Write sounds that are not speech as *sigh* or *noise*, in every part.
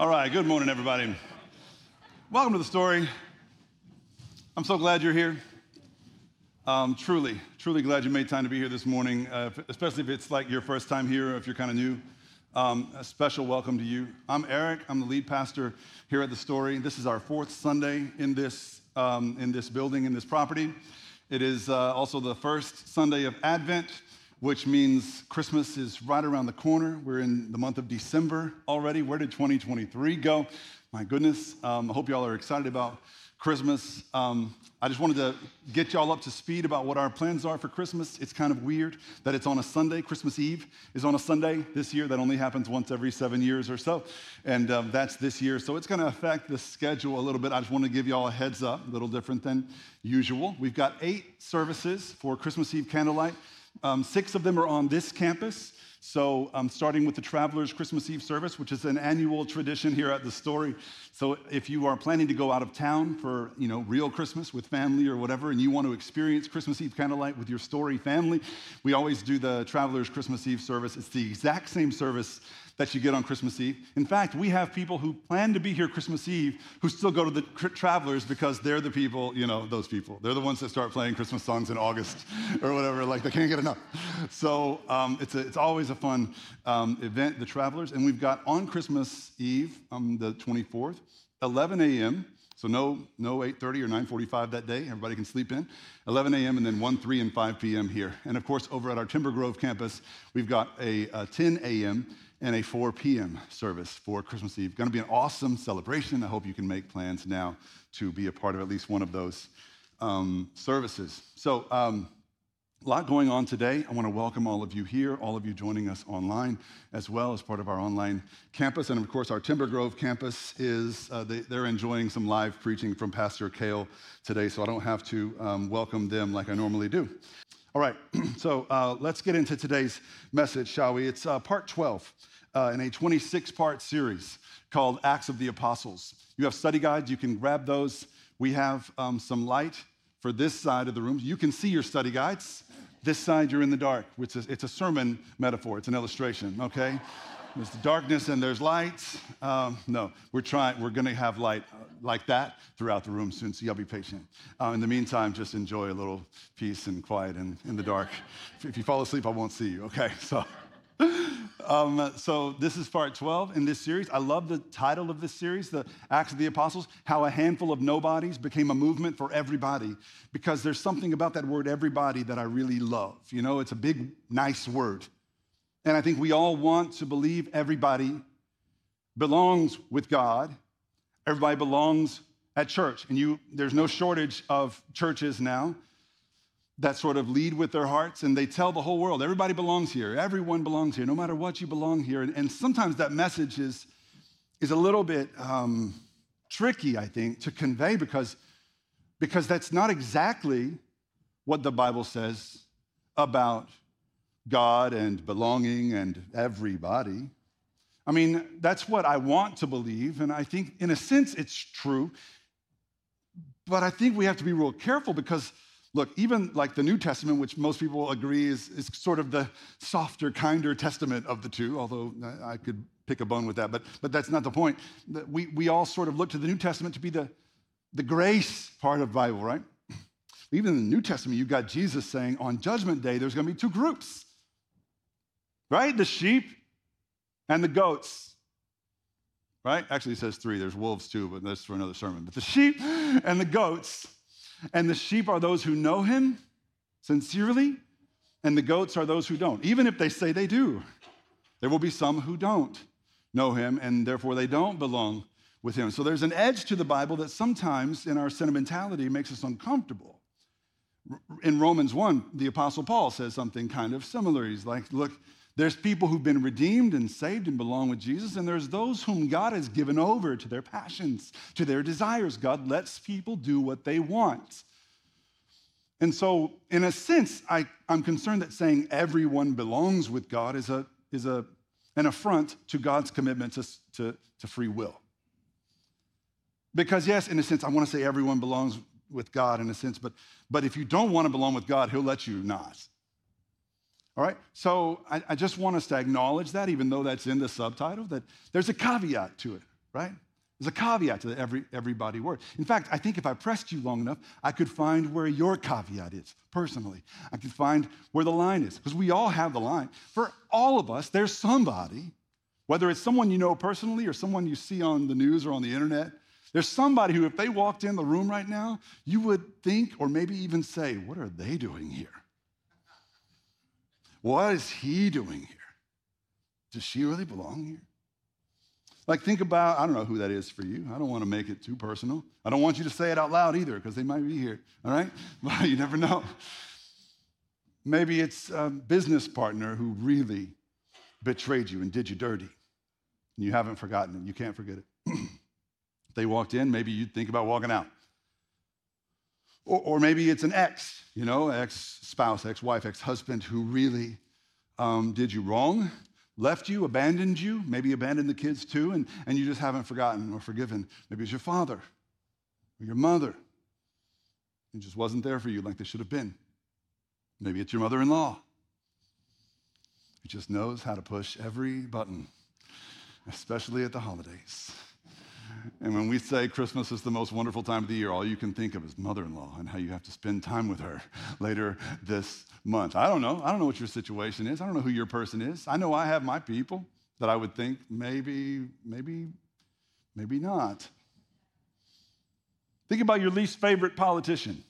All right, good morning, everybody. Welcome to the story. I'm so glad you're here. Um, truly, truly glad you made time to be here this morning, uh, especially if it's like your first time here or if you're kind of new. Um, a special welcome to you. I'm Eric. I'm the lead pastor here at the Story. This is our fourth Sunday in this um, in this building in this property. It is uh, also the first Sunday of Advent, which means Christmas is right around the corner. We're in the month of December already. Where did 2023 go? My goodness. Um, I hope y'all are excited about Christmas. Um, I just wanted to get y'all up to speed about what our plans are for Christmas. It's kind of weird that it's on a Sunday. Christmas Eve is on a Sunday this year. That only happens once every seven years or so. And um, that's this year. So it's going to affect the schedule a little bit. I just want to give y'all a heads up, a little different than usual. We've got eight services for Christmas Eve candlelight. Um, six of them are on this campus. So, um, starting with the Travelers Christmas Eve service, which is an annual tradition here at the Story. So, if you are planning to go out of town for, you know, real Christmas with family or whatever, and you want to experience Christmas Eve candlelight with your Story family, we always do the Travelers Christmas Eve service. It's the exact same service that you get on Christmas Eve. In fact, we have people who plan to be here Christmas Eve who still go to the travelers because they're the people, you know, those people. They're the ones that start playing Christmas songs in August *laughs* or whatever, like they can't get enough. So um, it's, a, it's always a fun um, event, the travelers. And we've got on Christmas Eve, um, the 24th, 11 a.m., so no, no 8.30 or 9.45 that day. Everybody can sleep in. 11 a.m. and then 1, 3, and 5 p.m. here. And of course, over at our Timber Grove campus, we've got a, a 10 a.m and a 4 p.m. service for Christmas Eve. Going to be an awesome celebration. I hope you can make plans now to be a part of at least one of those um, services. So, um, a lot going on today. I want to welcome all of you here, all of you joining us online as well as part of our online campus. And of course, our Timber Grove campus is, uh, they, are enjoying some live preaching from Pastor Kale today, so I don't have to um, welcome them like I normally do. All right, *clears throat* so uh, let's get into today's message, shall we? It's uh, part 12 uh, in a 26 part series called Acts of the Apostles. You have study guides, you can grab those. We have um, some light for this side of the room. You can see your study guides. This side, you're in the dark, which is it's a sermon metaphor, it's an illustration, okay? *laughs* There's the darkness and there's light. Um, no, we're trying, we're gonna have light uh, like that throughout the room soon, so y'all be patient. Uh, in the meantime, just enjoy a little peace and quiet in, in the dark. If you fall asleep, I won't see you, okay? So. *laughs* Um, so this is part 12 in this series. I love the title of this series, the Acts of the Apostles, how a handful of nobodies became a movement for everybody, because there's something about that word everybody that I really love. You know, it's a big, nice word. And I think we all want to believe everybody belongs with God. Everybody belongs at church. And you, there's no shortage of churches now that sort of lead with their hearts and they tell the whole world everybody belongs here. Everyone belongs here no matter what you belong here. And, and sometimes that message is, is a little bit um, tricky i think to convey because, because that's not exactly what the bible says about god and belonging and everybody. I mean that's what i want to believe and i think in a sense it's true but i think we have to be real careful because Look, even like the New Testament, which most people agree is, is sort of the softer, kinder testament of the two, although I could pick a bone with that, but, but that's not the point. We, we all sort of look to the New Testament to be the, the grace part of Bible, right? *clears throat* Even in the New Testament, you've got Jesus saying on Judgment Day, there's going to be two groups, right? The sheep and the goats, right? Actually, it says three. There's wolves too, but that's for another sermon. But the sheep and the goats and the sheep are those who know him sincerely, and the goats are those who don't, even if they say they do. There will be some who don't know him, and therefore they don't belong with him. So there's an edge to the Bible that sometimes in our sentimentality makes us uncomfortable. In Romans 1, the Apostle Paul says something kind of similar. He's like, Look, there's people who've been redeemed and saved and belong with Jesus, and there's those whom God has given over to their passions, to their desires. God lets people do what they want. And so, in a sense, I, am concerned that saying everyone belongs with God is, a, is a, an affront to God's commitment to, to, to free will. Because, yes, in a sense, I want to say everyone belongs with God in a sense, but, but if you don't want to belong with God, He'll let you not. All right? So I, I, just want us to acknowledge that, even though that's in the subtitle, that there's a caveat to it. right? There's a caveat to every everybody word. In fact, I think if I pressed you long enough, I could find where your caveat is personally. I could find where the line is because we all have the line. For all of us, there's somebody, whether it's someone you know personally or someone you see on the news or on the internet, there's somebody who, if they walked in the room right now, you would think or maybe even say, What are they doing here? What is he doing here? Does she really belong here? Like, think about, I don't know who that is for you. I don't want to make it too personal. I don't want you to say it out loud either, because they might be here, all right? *laughs* But you never know. Maybe it's a business partner who really betrayed you and did you dirty, and you haven't forgotten it. You can't forget it. *clears throat* they walked in, maybe you'd think about walking out. Or, or maybe it's an ex, you know, ex spouse, ex wife, ex husband who really um, did you wrong left you, abandoned you, maybe abandoned the kids too, and, and you just haven't forgotten or forgiven. Maybe it's your father or your mother. It just wasn't there for you like they should have been. Maybe it's your mother in law. Who just knows how to push every button, especially at the holidays. And when we say Christmas is the most wonderful time of the year, all you can think of is mother in law and how you have to spend time with her *laughs* later this month. I don't know. I don't know what your situation is. I don't know who your person is. I know I have my people that I would think maybe, maybe, maybe not. Think about your least favorite politician.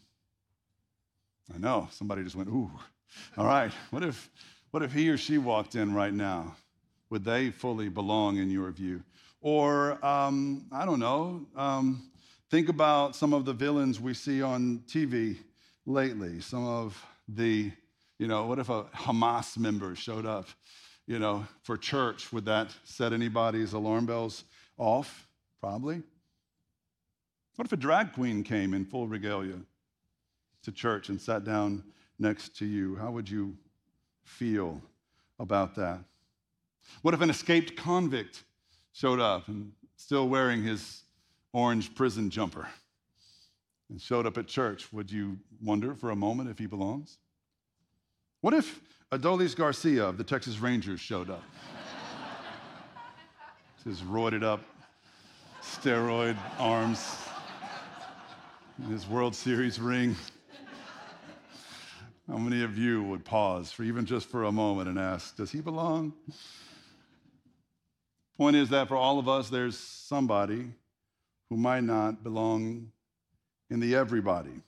I know, somebody just went, ooh. All right, what if, what if he or she walked in right now? Would they fully belong in your view? Or, um, I don't know, um, think about some of the villains we see on TV lately. Some of the, you know, what if a Hamas member showed up, you know, for church? Would that set anybody's alarm bells off? Probably. What if a drag queen came in full regalia to church and sat down next to you? How would you feel about that? What if an escaped convict showed up and still wearing his orange prison jumper and showed up at church, would you wonder for a moment if he belongs? What if Adolis Garcia of the Texas Rangers showed up? *laughs* his roided up, steroid arms, his World Series ring. How many of you would pause for even just for a moment and ask, does he belong? Point is that for all of us, there's somebody who might not belong in the everybody.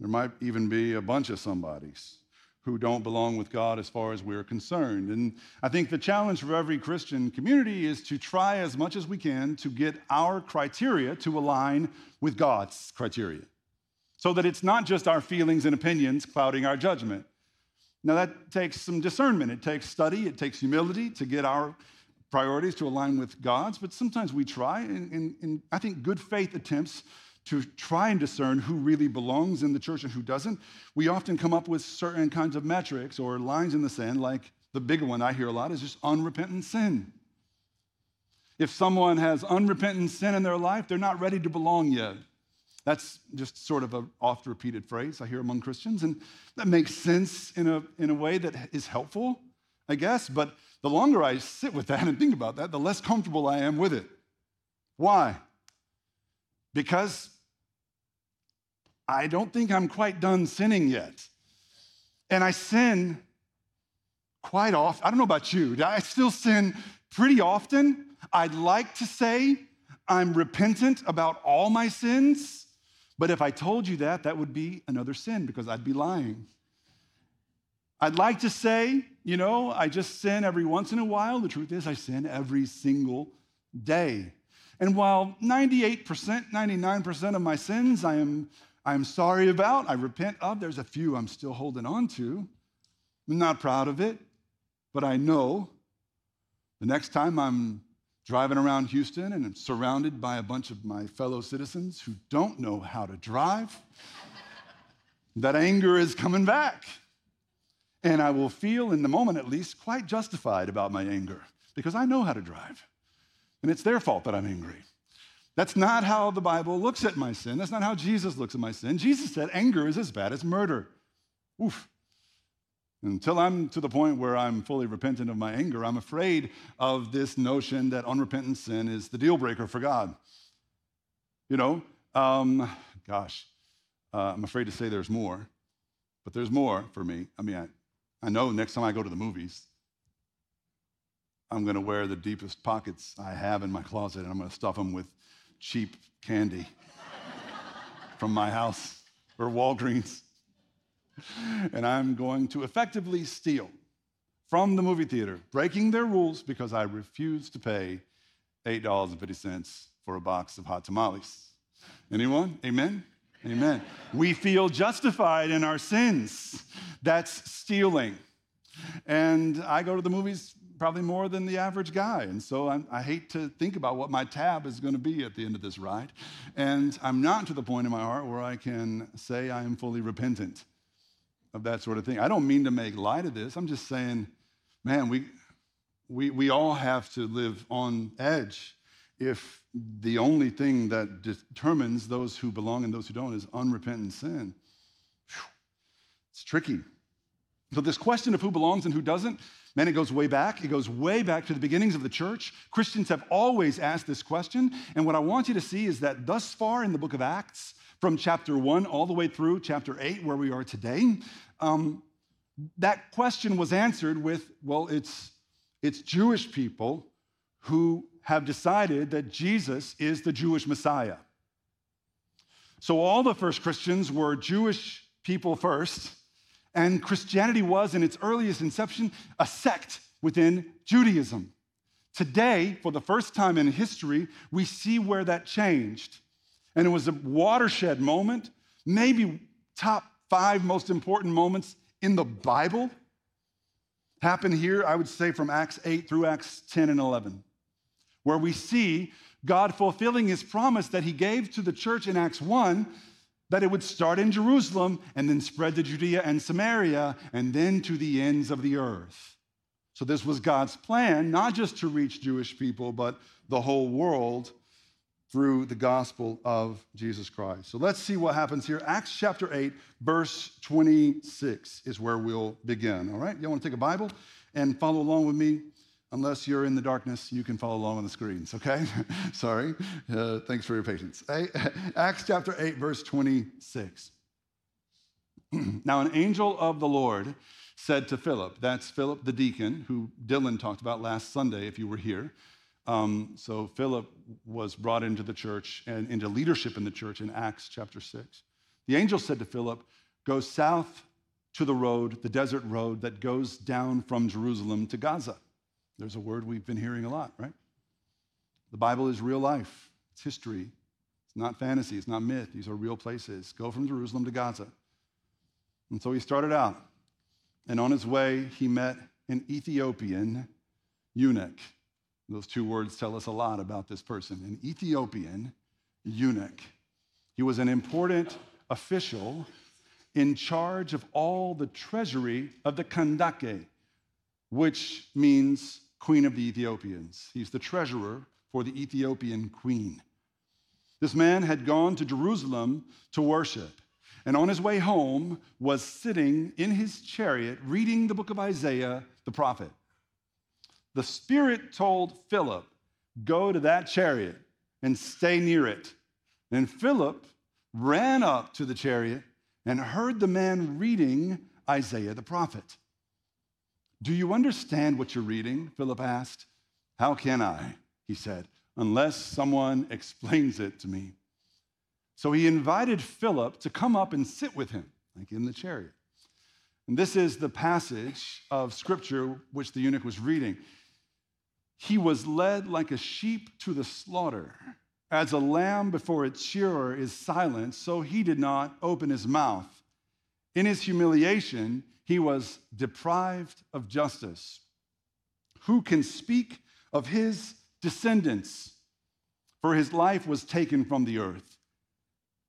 There might even be a bunch of somebodies who don't belong with God as far as we're concerned. And I think the challenge for every Christian community is to try as much as we can to get our criteria to align with God's criteria so that it's not just our feelings and opinions clouding our judgment. Now, that takes some discernment, it takes study, it takes humility to get our priorities to align with God's, but sometimes we try, and, and, and, I think good faith attempts to try and discern who really belongs in the church and who doesn't. We often come up with certain kinds of metrics or lines in the sand, like the big one I hear a lot is just unrepentant sin. If someone has unrepentant sin in their life, they're not ready to belong yet. That's just sort of an oft repeated phrase I hear among Christians, and that makes sense in a, in a way that is helpful, I guess, but the longer I sit with that and think about that, the less comfortable I am with it. Why? Because I don't think I'm quite done sinning yet. And I sin quite often. I don't know about you. I still sin pretty often. I'd like to say I'm repentant about all my sins, but if I told you that, that would be another sin because I'd be lying. I'd like to say, you know, I just sin every once in a while. The truth is, I sin every single day. And while 98%, 99% of my sins I am, I am sorry about, I repent of, there's a few I'm still holding on to. I'm not proud of it, but I know the next time I'm driving around Houston and I'm surrounded by a bunch of my fellow citizens who don't know how to drive, *laughs* that anger is coming back. And I will feel, in the moment at least, quite justified about my anger because I know how to drive. And it's their fault that I'm angry. That's not how the Bible looks at my sin. That's not how Jesus looks at my sin. Jesus said anger is as bad as murder. Oof. Until I'm to the point where I'm fully repentant of my anger, I'm afraid of this notion that unrepentant sin is the deal breaker for God. You know, um, gosh, uh, I'm afraid to say there's more, but there's more for me. I mean, I, I know next time I go to the movies, I'm going to wear the deepest pockets I have in my closet and I'm going to stuff them with cheap candy *laughs* from my house or Walgreens and I'm going to effectively steal from the movie theater, breaking their rules because I refuse to pay $8.50 for a box of hot tamales. Anyone? Amen? Amen. we feel justified in our sins. That's stealing. And I go to the movies probably more than the average guy. And so I'm, i hate to think about what my tab is going to be at the end of this ride. And I'm not to the point in my heart where I can say I am fully repentant of that sort of thing. I don't mean to make light of this. I'm just saying, man, we, we, we all have to live on edge if the only thing that determines those who belong and those who don't is unrepentant sin. It's tricky. So, this question of who belongs and who doesn't, man, it goes way back. It goes way back to the beginnings of the church. Christians have always asked this question. And what I want you to see is that thus far in the book of Acts, from chapter 1 all the way through chapter 8, where we are today, um, that question was answered with well, it's, it's Jewish people who have decided that Jesus is the Jewish Messiah. So all the first Christians were Jewish people first, and Christianity was, in its earliest inception, a sect within Judaism. Today, for the first time in history, we see where that changed. And it was a watershed moment, maybe top five most important moments in the Bible happen here, I would say from Acts 8 through Acts 10 and 11, where we see God fulfilling his promise that he gave to the church in Acts 1 that it would start in Jerusalem and then spread to Judea and Samaria and then to the ends of the earth. So, this was God's plan, not just to reach Jewish people, but the whole world through the gospel of Jesus Christ. So let's see what happens here. Acts chapter 8, verse 26 is where we'll begin. All right? y'all want to take a Bible and follow along with me? Unless you're in the darkness, you can follow along on the screens, okay? *laughs* Sorry. Uh, thanks for your patience. *laughs* Acts chapter 8, verse 26. *clears throat* now, an angel of the Lord said to Philip, that's Philip the deacon, who Dylan talked about last Sunday, if you were here. Um, so Philip was brought into the church and into leadership in the church in Acts chapter 6. The angel said to Philip, Go south to the road, the desert road that goes down from Jerusalem to Gaza. There's a word we've been hearing a lot, right? The Bible is real life, it's history. It's not fantasy, it's not myth. These are real places. Go from Jerusalem to Gaza. And so he started out. And on his way, he met an Ethiopian eunuch. Those two words tell us a lot about this person an Ethiopian eunuch. He was an important official in charge of all the treasury of the Kandake, which means Queen of the Ethiopians. He's the treasurer for the Ethiopian queen. This man had gone to Jerusalem to worship, and on his way home was sitting in his chariot reading the book of Isaiah the prophet. The Spirit told Philip, Go to that chariot and stay near it. And Philip ran up to the chariot and heard the man reading Isaiah the prophet. Do you understand what you're reading? Philip asked. How can I? He said, unless someone explains it to me. So he invited Philip to come up and sit with him, like in the chariot. And this is the passage of scripture which the eunuch was reading. He was led like a sheep to the slaughter. As a lamb before its shearer is silent, so he did not open his mouth. In his humiliation, he was deprived of justice. Who can speak of his descendants? For his life was taken from the earth.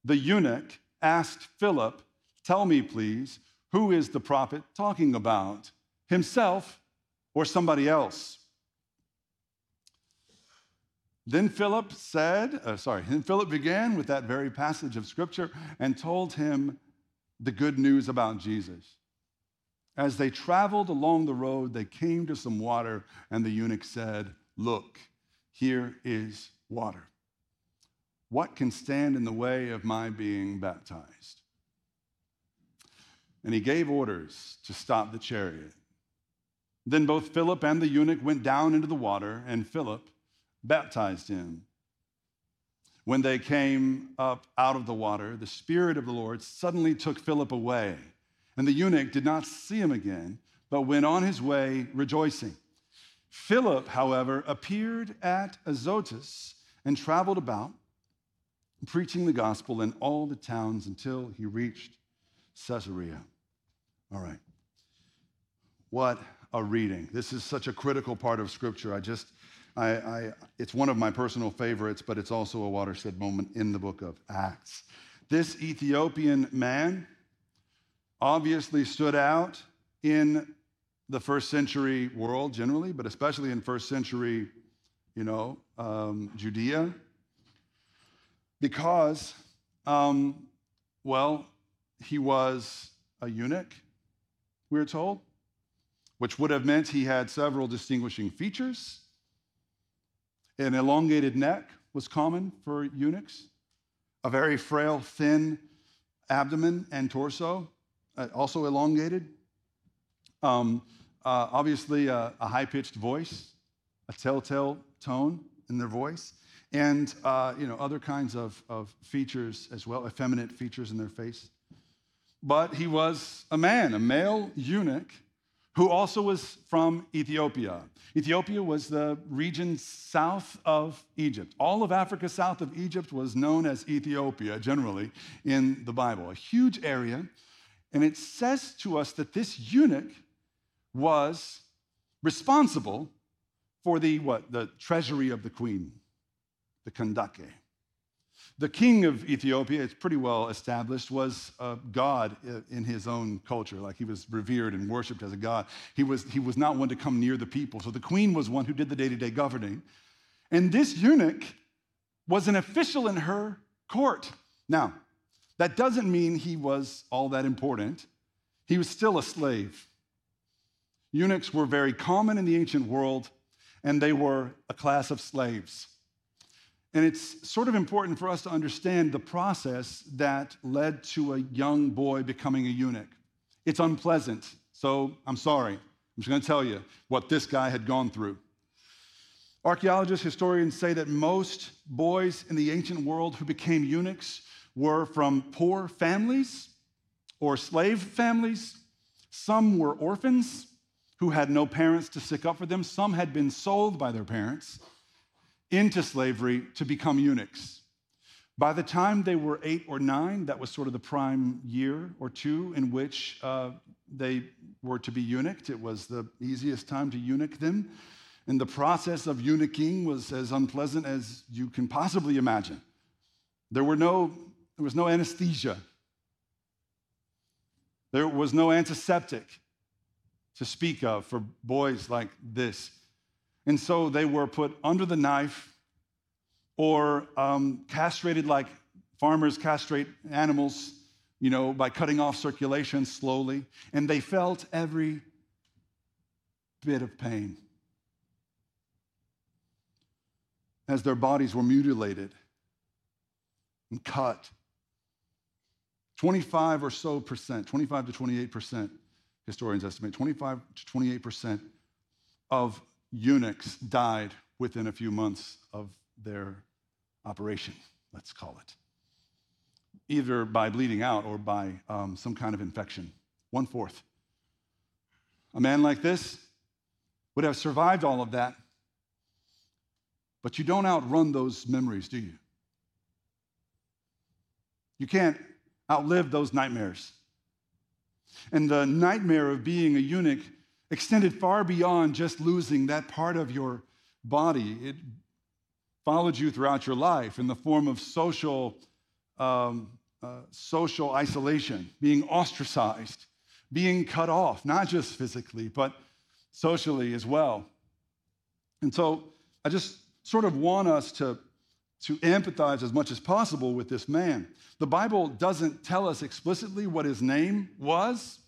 The eunuch asked Philip, Tell me, please, who is the prophet talking about? Himself or somebody else? Then Philip said, uh, sorry, then Philip began with that very passage of scripture and told him the good news about Jesus. As they traveled along the road, they came to some water, and the eunuch said, Look, here is water. What can stand in the way of my being baptized? And he gave orders to stop the chariot. Then both Philip and the eunuch went down into the water, and Philip baptized him. When they came up out of the water, the Spirit of the Lord suddenly took Philip away, and the eunuch did not see him again, but went on his way rejoicing. Philip, however, appeared at Azotus and traveled about, preaching the gospel in all the towns until he reached Caesarea. All right. What a reading. This is such a critical part of Scripture. I just, I, I, it's one of my personal favorites, but it's also a watershed moment in the book of Acts. This Ethiopian man obviously stood out in the first century world generally, but especially in first century, you know, um, Judea, because, um, well, he was a eunuch, we're told, which would have meant he had several distinguishing features. An elongated neck was common for eunuchs, a very frail, thin abdomen and torso, also elongated. Um, uh, obviously, a, a high pitched voice, a telltale tone in their voice, and uh, you know, other kinds of, of features as well, effeminate features in their face. But he was a man, a male eunuch, who also was from Ethiopia. Ethiopia was the region south of Egypt. All of Africa south of Egypt was known as Ethiopia generally in the Bible, a huge area. And it says to us that this eunuch was responsible for the what? The treasury of the queen, the kandake. The king of Ethiopia, it's pretty well established, was a god in his own culture. Like he was revered and worshiped as a god. He was, he was not one to come near the people. So the queen was one who did the day to day governing. And this eunuch was an official in her court. Now, that doesn't mean he was all that important. He was still a slave. Eunuchs were very common in the ancient world, and they were a class of slaves. And it's sort of important for us to understand the process that led to a young boy becoming a eunuch. It's unpleasant, so I'm sorry. I'm just going to tell you what this guy had gone through. Archaeologists, historians say that most boys in the ancient world who became eunuchs were from poor families or slave families. Some were orphans who had no parents to stick up for them. Some had been sold by their parents into slavery to become eunuchs. By the time they were eight or nine, that was sort of the prime year or two in which uh, they were to be eunuched. It was the easiest time to eunuch them. And the process of eunuching was as unpleasant as you can possibly imagine. There, were no, there was no anesthesia, there was no antiseptic to speak of for boys like this. And so they were put under the knife or um, castrated like farmers castrate animals, you know, by cutting off circulation slowly. And they felt every bit of pain as their bodies were mutilated and cut. 25 or so percent, 25 to 28 percent, historians estimate, 25 to 28 percent of eunuchs died within a few months of their operation, let's call it, either by bleeding out or by um, some kind of infection. One fourth. A man like this would have survived all of that, but you don't outrun those memories, do you? You can't outlive those nightmares. And the nightmare of being a eunuch extended far beyond just losing that part of your body. It followed you throughout your life in the form of social, um, uh, social isolation, being ostracized, being cut off, not just physically, but socially as well. And so I just sort of want us to, to empathize as much as possible with this man. The Bible doesn't tell us explicitly what his name was,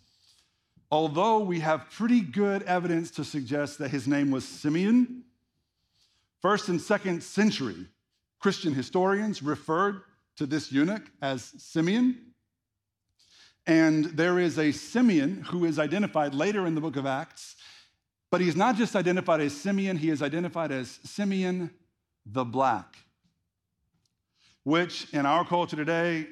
although we have pretty good evidence to suggest that his name was Simeon, first and second century Christian historians referred to this eunuch as Simeon. And there is a Simeon who is identified later in the book of Acts, but he's not just identified as Simeon, he is identified as Simeon the Black, which in our culture today,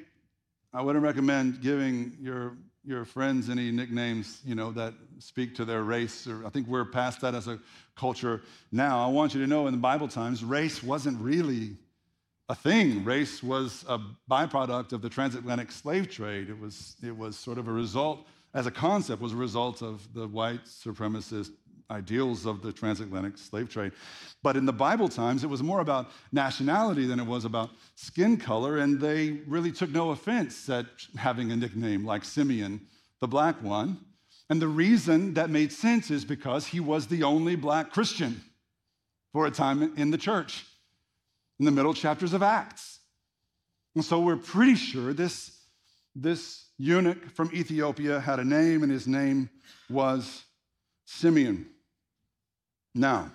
I wouldn't recommend giving your, your friends any nicknames, you know, that speak to their race. Or I think we're past that as a culture now. I want you to know in the Bible times, race wasn't really a thing. Race was a byproduct of the transatlantic slave trade. It was, it was sort of a result, as a concept, was a result of the white supremacist ideals of the transatlantic slave trade. But in the Bible times, it was more about nationality than it was about skin color, and they really took no offense at having a nickname like Simeon, the black one. And the reason that made sense is because he was the only black Christian for a time in the church in the middle chapters of Acts. And so we're pretty sure this, this eunuch from Ethiopia had a name, and his name was Simeon. Now,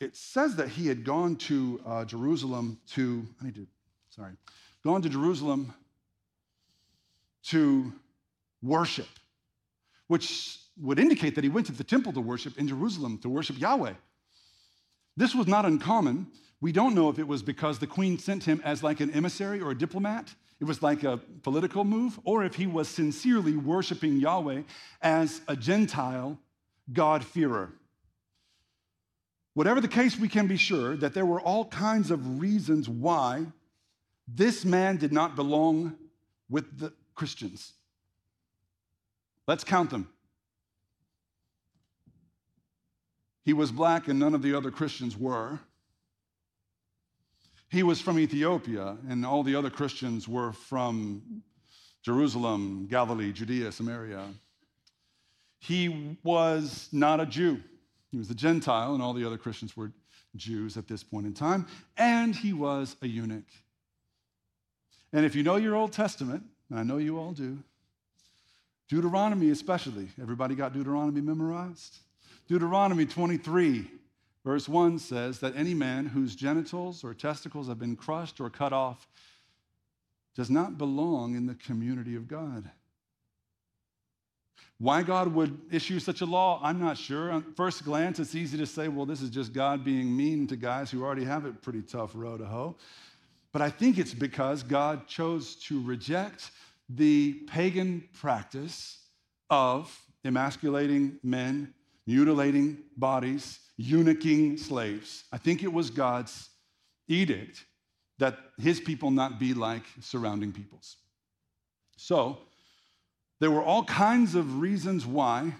it says that he had gone to uh, Jerusalem to, I need to, sorry, gone to Jerusalem to worship, which would indicate that he went to the temple to worship in Jerusalem, to worship Yahweh. This was not uncommon. We don't know if it was because the queen sent him as like an emissary or a diplomat, it was like a political move, or if he was sincerely worshiping Yahweh as a Gentile God-fearer. Whatever the case, we can be sure that there were all kinds of reasons why this man did not belong with the Christians. Let's count them. He was black and none of the other Christians were. He was from Ethiopia and all the other Christians were from Jerusalem, Galilee, Judea, Samaria. He was not a Jew. He was a Gentile, and all the other Christians were Jews at this point in time. And he was a eunuch. And if you know your Old Testament, and I know you all do, Deuteronomy especially, everybody got Deuteronomy memorized? Deuteronomy 23, verse 1 says that any man whose genitals or testicles have been crushed or cut off does not belong in the community of God. Why God would issue such a law, I'm not sure. On first glance, it's easy to say, well, this is just God being mean to guys who already have a pretty tough row to hoe. But I think it's because God chose to reject the pagan practice of emasculating men, mutilating bodies, eunuching slaves. I think it was God's edict that his people not be like surrounding peoples. So, there were all kinds of reasons why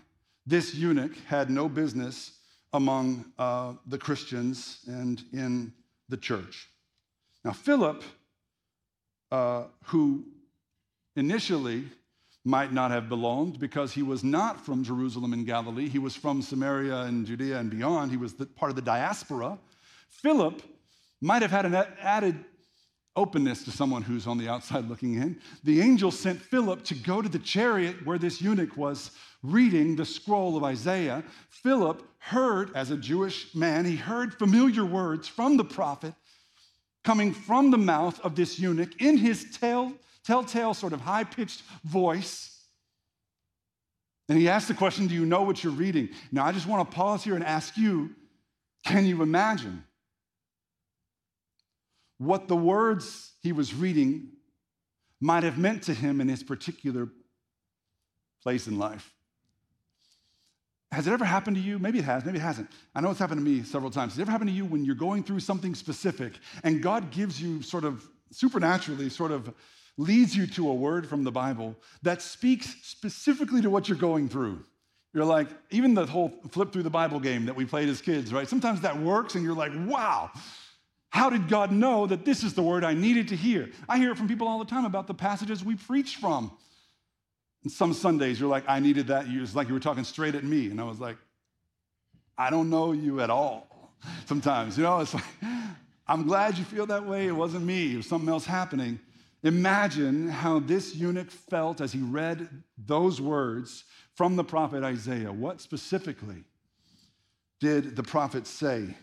this eunuch had no business among uh, the Christians and in the church. Now, Philip, uh, who initially might not have belonged because he was not from Jerusalem and Galilee, he was from Samaria and Judea and beyond, he was the, part of the diaspora. Philip might have had an added openness to someone who's on the outside looking in. The angel sent Philip to go to the chariot where this eunuch was reading the scroll of Isaiah. Philip heard, as a Jewish man, he heard familiar words from the prophet coming from the mouth of this eunuch in his tell, telltale, sort of high pitched voice. And he asked the question Do you know what you're reading? Now, I just want to pause here and ask you can you imagine? What the words he was reading might have meant to him in his particular place in life. Has it ever happened to you? Maybe it has, maybe it hasn't. I know it's happened to me several times. Has it ever happened to you when you're going through something specific and God gives you sort of supernaturally, sort of leads you to a word from the Bible that speaks specifically to what you're going through? You're like, even the whole flip through the Bible game that we played as kids, right? Sometimes that works and you're like, wow, how did God know that this is the word I needed to hear? I hear it from people all the time about the passages we preach from. And some Sundays you're like, I needed that. It's like you were talking straight at me. And I was like, I don't know you at all. *laughs* Sometimes, you know, it's like, I'm glad you feel that way. It wasn't me, it was something else happening. Imagine how this eunuch felt as he read those words from the prophet Isaiah. What specifically did the prophet say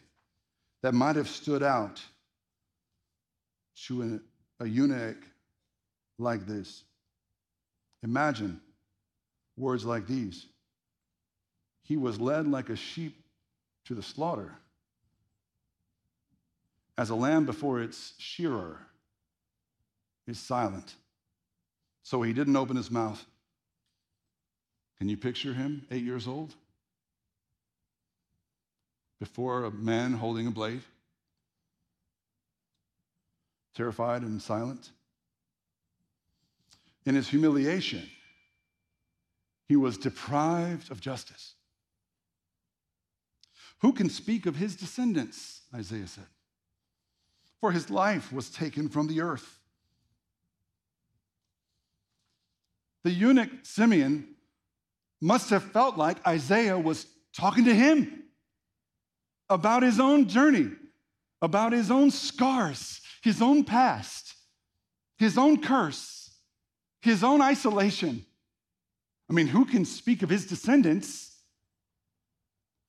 that might have stood out to a eunuch like this? Imagine words like these He was led like a sheep to the slaughter, as a lamb before its shearer is silent. So he didn't open his mouth. Can you picture him, eight years old? Before a man holding a blade, terrified and silent. In his humiliation, he was deprived of justice. Who can speak of his descendants? Isaiah said. For his life was taken from the earth. The eunuch Simeon must have felt like Isaiah was talking to him about his own journey, about his own scars, his own past, his own curse, his own isolation. I mean, who can speak of his descendants?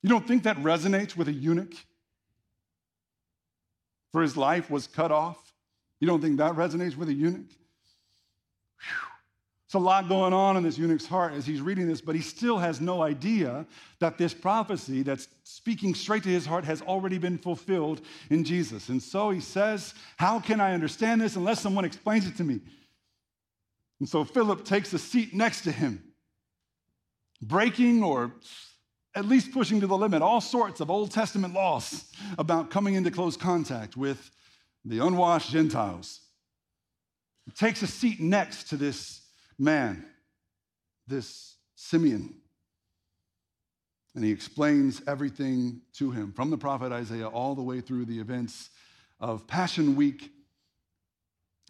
You don't think that resonates with a eunuch? For his life was cut off. You don't think that resonates with a eunuch? Whew. It's a lot going on in this eunuch's heart as he's reading this, but he still has no idea that this prophecy that's speaking straight to his heart has already been fulfilled in Jesus. And so he says, How can I understand this unless someone explains it to me? And so Philip takes a seat next to him, breaking or at least pushing to the limit all sorts of Old Testament laws about coming into close contact with the unwashed Gentiles. He takes a seat next to this man, this Simeon. And he explains everything to him from the prophet Isaiah all the way through the events of Passion Week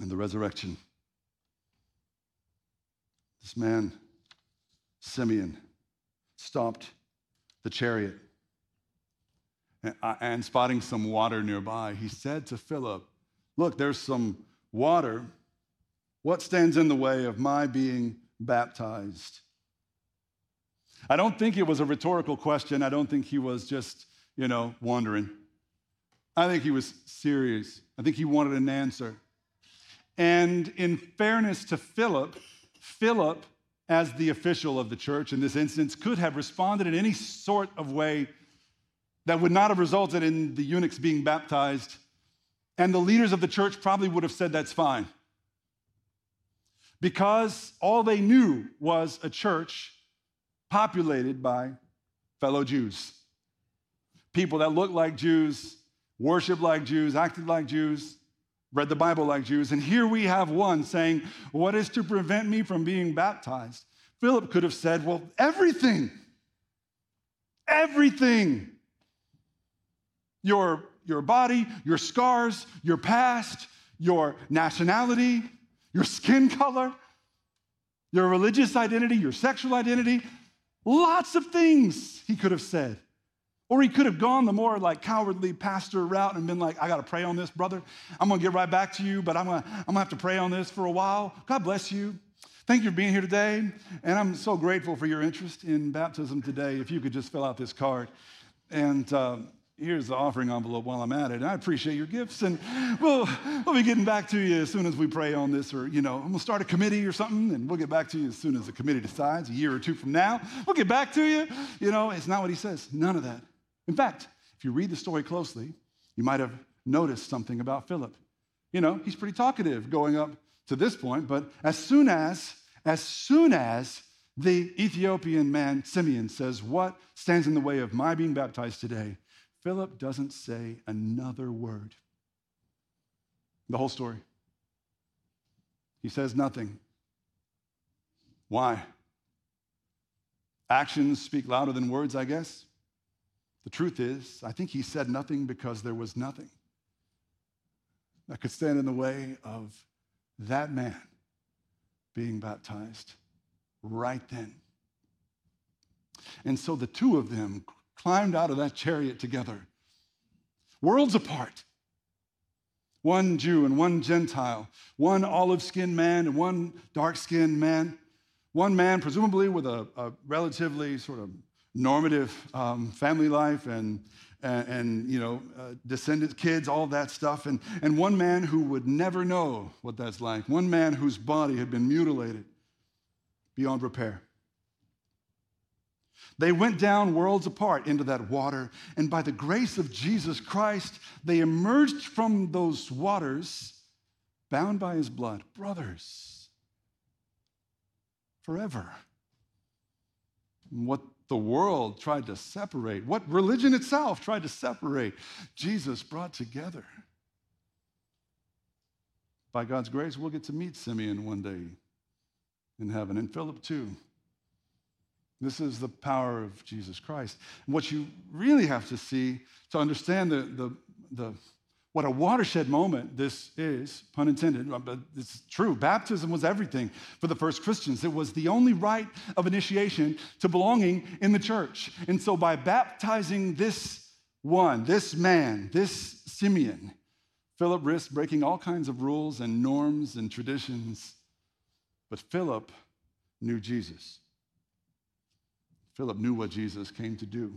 and the resurrection. This man, Simeon, stopped the chariot and, uh, spotting some water nearby, he said to Philip, Look, there's some water what stands in the way of my being baptized? I don't think it was a rhetorical question. I don't think he was just, you know, wondering. I think he was serious. I think he wanted an answer. And in fairness to Philip, Philip, as the official of the church in this instance, could have responded in any sort of way that would not have resulted in the eunuchs being baptized. And the leaders of the church probably would have said, that's fine because all they knew was a church populated by fellow Jews. People that looked like Jews, worshiped like Jews, acted like Jews, read the Bible like Jews. And here we have one saying, What is to prevent me from being baptized? Philip could have said, Well, everything. Everything. Your, your body, your scars, your past, your nationality, your skin color, your religious identity, your sexual identity, lots of things he could have said. Or he could have gone the more like cowardly pastor route and been like, I got to pray on this, brother. I'm to get right back to you, but I'm to I'm to have to pray on this for a while. God bless you. Thank you for being here today. And I'm so grateful for your interest in baptism today. If you could just fill out this card. And um, here's the offering envelope while I'm at it. I appreciate your gifts. And we'll, we'll be getting back to you as soon as we pray on this, or, you know, to start a committee or something, and we'll get back to you as soon as the committee decides, a year or two from now. We'll get back to you. You know, it's not what he says. None of that. In fact, if you read the story closely, you might have noticed something about Philip. You know, he's pretty talkative going up to this point, but as soon as, as soon as the Ethiopian man Simeon says, What stands in the way of my being baptized today? Philip doesn't say another word. The whole story. He says nothing. Why? Actions speak louder than words, I guess. The truth is, I think he said nothing because there was nothing that could stand in the way of that man being baptized right then. And so the two of them climbed out of that chariot together, worlds apart, one Jew and one Gentile, one olive skinned man and one dark skinned man, one man, presumably with a, a relatively sort of normative um, family life and, and, and you know, uh, descendants, kids, all that stuff, and, and one man who would never know what that's like, one man whose body had been mutilated beyond repair. They went down worlds apart into that water, and by the grace of Jesus Christ, they emerged from those waters bound by his blood. Brothers, forever. What the world tried to separate, what religion itself tried to separate, Jesus brought together. By God's grace, we'll get to meet Simeon one day in heaven, and Philip too. This is the power of Jesus Christ. And what you really have to see to understand the, the, the, what a watershed moment this is, pun intended, uh, but it's true. Baptism was everything for the first Christians. It was the only rite of initiation to belonging in the church. And so by baptizing this one, this man, this Simeon, Philip risked breaking all kinds of rules and norms and traditions. But Philip knew Jesus. Philip knew what Jesus came to do.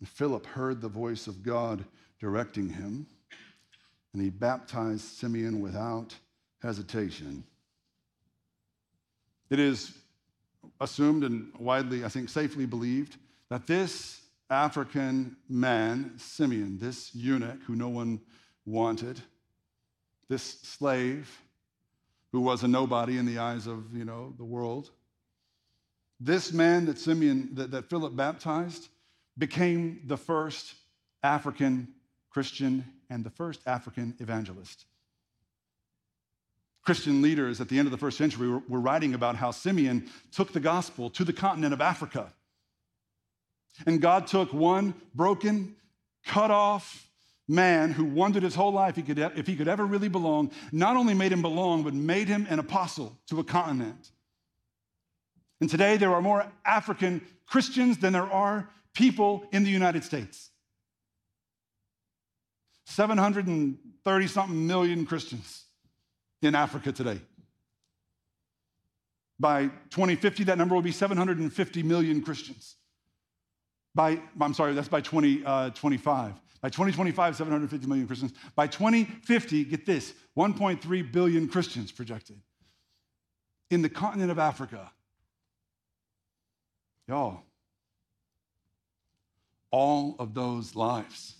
And Philip heard the voice of God directing him, and he baptized Simeon without hesitation. It is assumed and widely, I think, safely believed that this African man, Simeon, this eunuch who no one wanted, this slave who was a nobody in the eyes of, you know, the world, this man that Simeon, that, that Philip baptized, became the first African Christian and the first African evangelist. Christian leaders at the end of the first century were, were writing about how Simeon took the gospel to the continent of Africa. And God took one broken, cut off man who wondered his whole life if he could ever really belong, not only made him belong, but made him an apostle to a continent. And today there are more African Christians than there are people in the United States. 730 something million Christians in Africa today. By 2050, that number will be 750 million Christians. By, I'm sorry, that's by 2025. Uh, by 2025, 750 million Christians. By 2050, get this 1.3 billion Christians projected. In the continent of Africa, Y'all, all of those lives,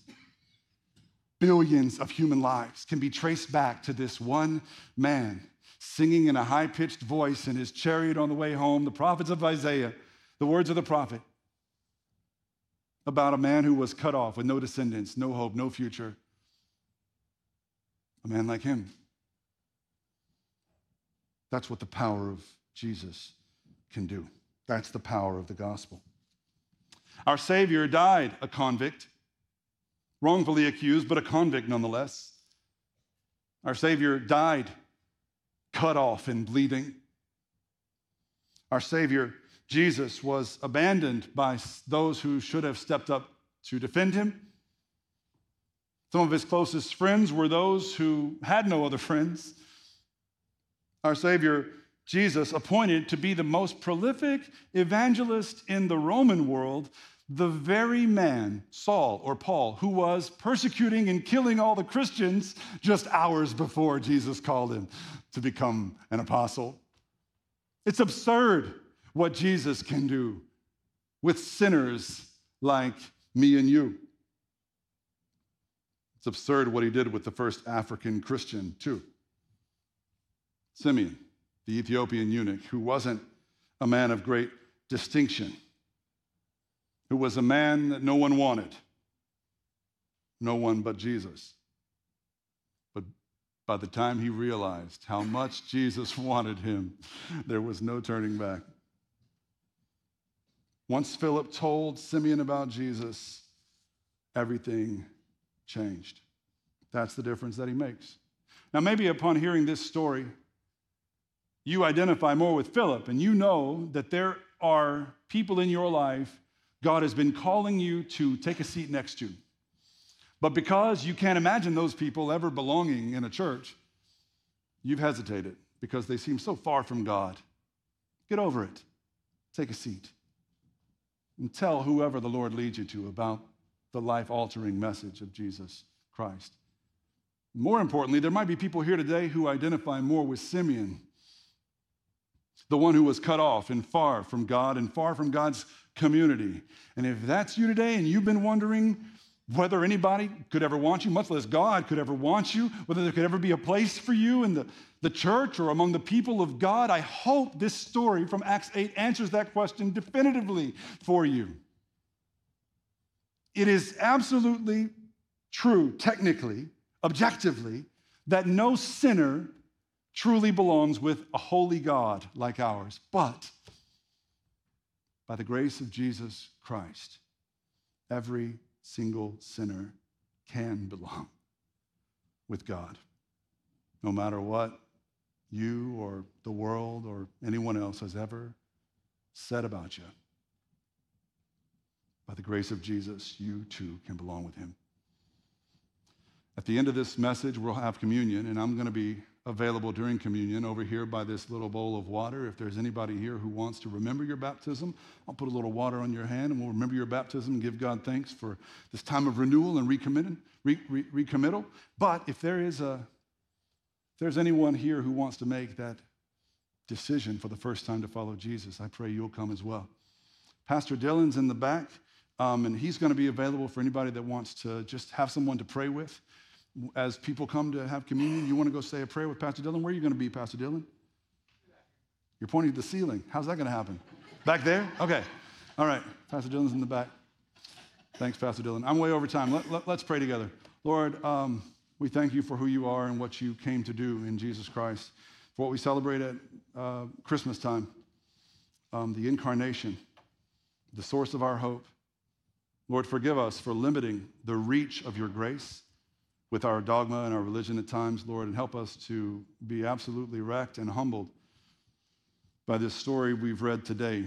billions of human lives, can be traced back to this one man singing in a high pitched voice in his chariot on the way home, the prophets of Isaiah, the words of the prophet about a man who was cut off with no descendants, no hope, no future. A man like him. That's what the power of Jesus can do. That's the power of the gospel. Our Savior died a convict, wrongfully accused, but a convict nonetheless. Our Savior died cut off and bleeding. Our Savior, Jesus, was abandoned by those who should have stepped up to defend him. Some of his closest friends were those who had no other friends. Our Savior Jesus appointed to be the most prolific evangelist in the Roman world, the very man, Saul or Paul, who was persecuting and killing all the Christians just hours before Jesus called him to become an apostle. It's absurd what Jesus can do with sinners like me and you. It's absurd what he did with the first African Christian, too. Simeon the Ethiopian eunuch, who wasn't a man of great distinction, who was a man that no one wanted, no one but Jesus. But by the time he realized how much Jesus wanted him, there was no turning back. Once Philip told Simeon about Jesus, everything changed. That's the difference that he makes. Now, maybe upon hearing this story, you identify more with Philip and you know that there are people in your life God has been calling you to take a seat next to. But because you can't imagine those people ever belonging in a church, you've hesitated because they seem so far from God. Get over it. Take a seat and tell whoever the Lord leads you to about the life altering message of Jesus Christ. More importantly, there might be people here today who identify more with Simeon, the one who was cut off and far from God and far from God's community. And if that's you today and you've been wondering whether anybody could ever want you, much less God could ever want you, whether there could ever be a place for you in the, the church or among the people of God, I hope this story from Acts 8 answers that question definitively for you. It is absolutely true, technically, objectively, that no sinner truly belongs with a holy God like ours. But by the grace of Jesus Christ, every single sinner can belong with God, no matter what you or the world or anyone else has ever said about you. By the grace of Jesus, you too can belong with him. At the end of this message, we'll have communion, and I'm going to be available during communion over here by this little bowl of water. If there's anybody here who wants to remember your baptism, I'll put a little water on your hand and we'll remember your baptism and give God thanks for this time of renewal and recommittal. Re- re- recommittal. But if there is a, if there's anyone here who wants to make that decision for the first time to follow Jesus, I pray you'll come as well. Pastor Dylan's in the back, um, and he's going to be available for anybody that wants to just have someone to pray with as people come to have communion, you want to go say a prayer with Pastor Dylan? Where are you going to be, Pastor Dylan? You're pointing to the ceiling. How's that going to happen? Back there? Okay. All right. Pastor Dylan's in the back. Thanks, Pastor Dylan. I'm way over time. Let, us let, pray together. Lord, um, we thank you for who you are and what you came to do in Jesus Christ, for what we celebrate at uh, Christmas time, um, the incarnation, the source of our hope. Lord, forgive us for limiting the reach of your grace with our dogma and our religion at times, Lord, and help us to be absolutely wrecked and humbled by this story we've read today.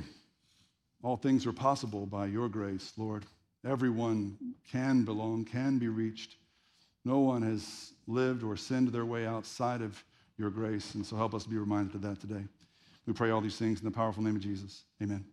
All things are possible by your grace, Lord. Everyone can belong, can be reached. No one has lived or sinned their way outside of your grace, and so help us be reminded of that today. We pray all these things in the powerful name of Jesus. Amen.